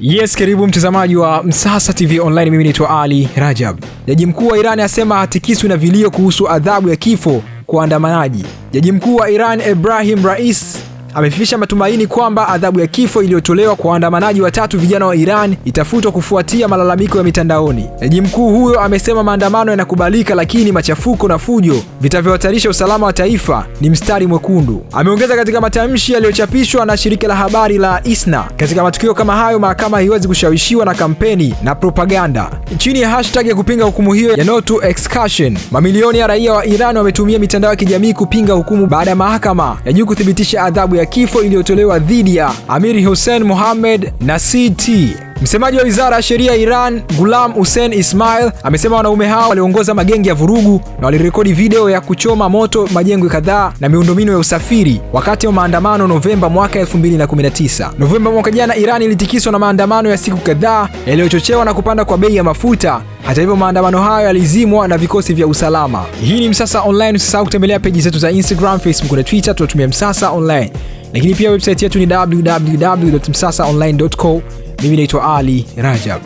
Yes, karibu mtazamaji wa Msasa TV Online. Mimi naitwa Ali Rajab. Jaji mkuu wa Iran asema hatikiswi na vilio kuhusu adhabu ya kifo kwa waandamanaji. Jaji mkuu wa Iran Ebrahim Rais amefifisha matumaini kwamba adhabu ya kifo iliyotolewa kwa waandamanaji watatu vijana wa Iran itafutwa kufuatia malalamiko ya mitandaoni. Jaji mkuu huyo amesema maandamano yanakubalika, lakini machafuko na fujo vitavyohatarisha usalama wa taifa ni mstari mwekundu. Ameongeza katika matamshi yaliyochapishwa na shirika la habari la ISNA, katika matukio kama hayo mahakama haiwezi kushawishiwa na kampeni na propaganda. Chini ya hashtag ya kupinga hukumu hiyo ya no to mamilioni ya raia wa Iran wametumia mitandao ya kijamii kupinga hukumu baada ya mahakama ya juu kuthibitisha adhabu ya kifo iliyotolewa dhidi ya Amir Hussein Mohamed na CT. Msemaji wa wizara ya sheria ya Iran Gulam Hussein Ismail amesema wanaume hao waliongoza magenge ya vurugu na walirekodi video ya kuchoma moto majengo kadhaa na miundombinu ya usafiri wakati wa maandamano Novemba mwaka 2019. Novemba mwaka jana, Iran ilitikiswa na maandamano ya siku kadhaa yaliyochochewa na kupanda kwa bei ya mafuta. Hata hivyo, maandamano hayo yalizimwa na vikosi vya usalama. Hii ni Msasa Online. Usisahau kutembelea peji zetu za Instagram, Facebook na Twitter, tunatumia Msasa Online, lakini pia website yetu ni www.msasaonline.co. Mimi naitwa Ali Rajab.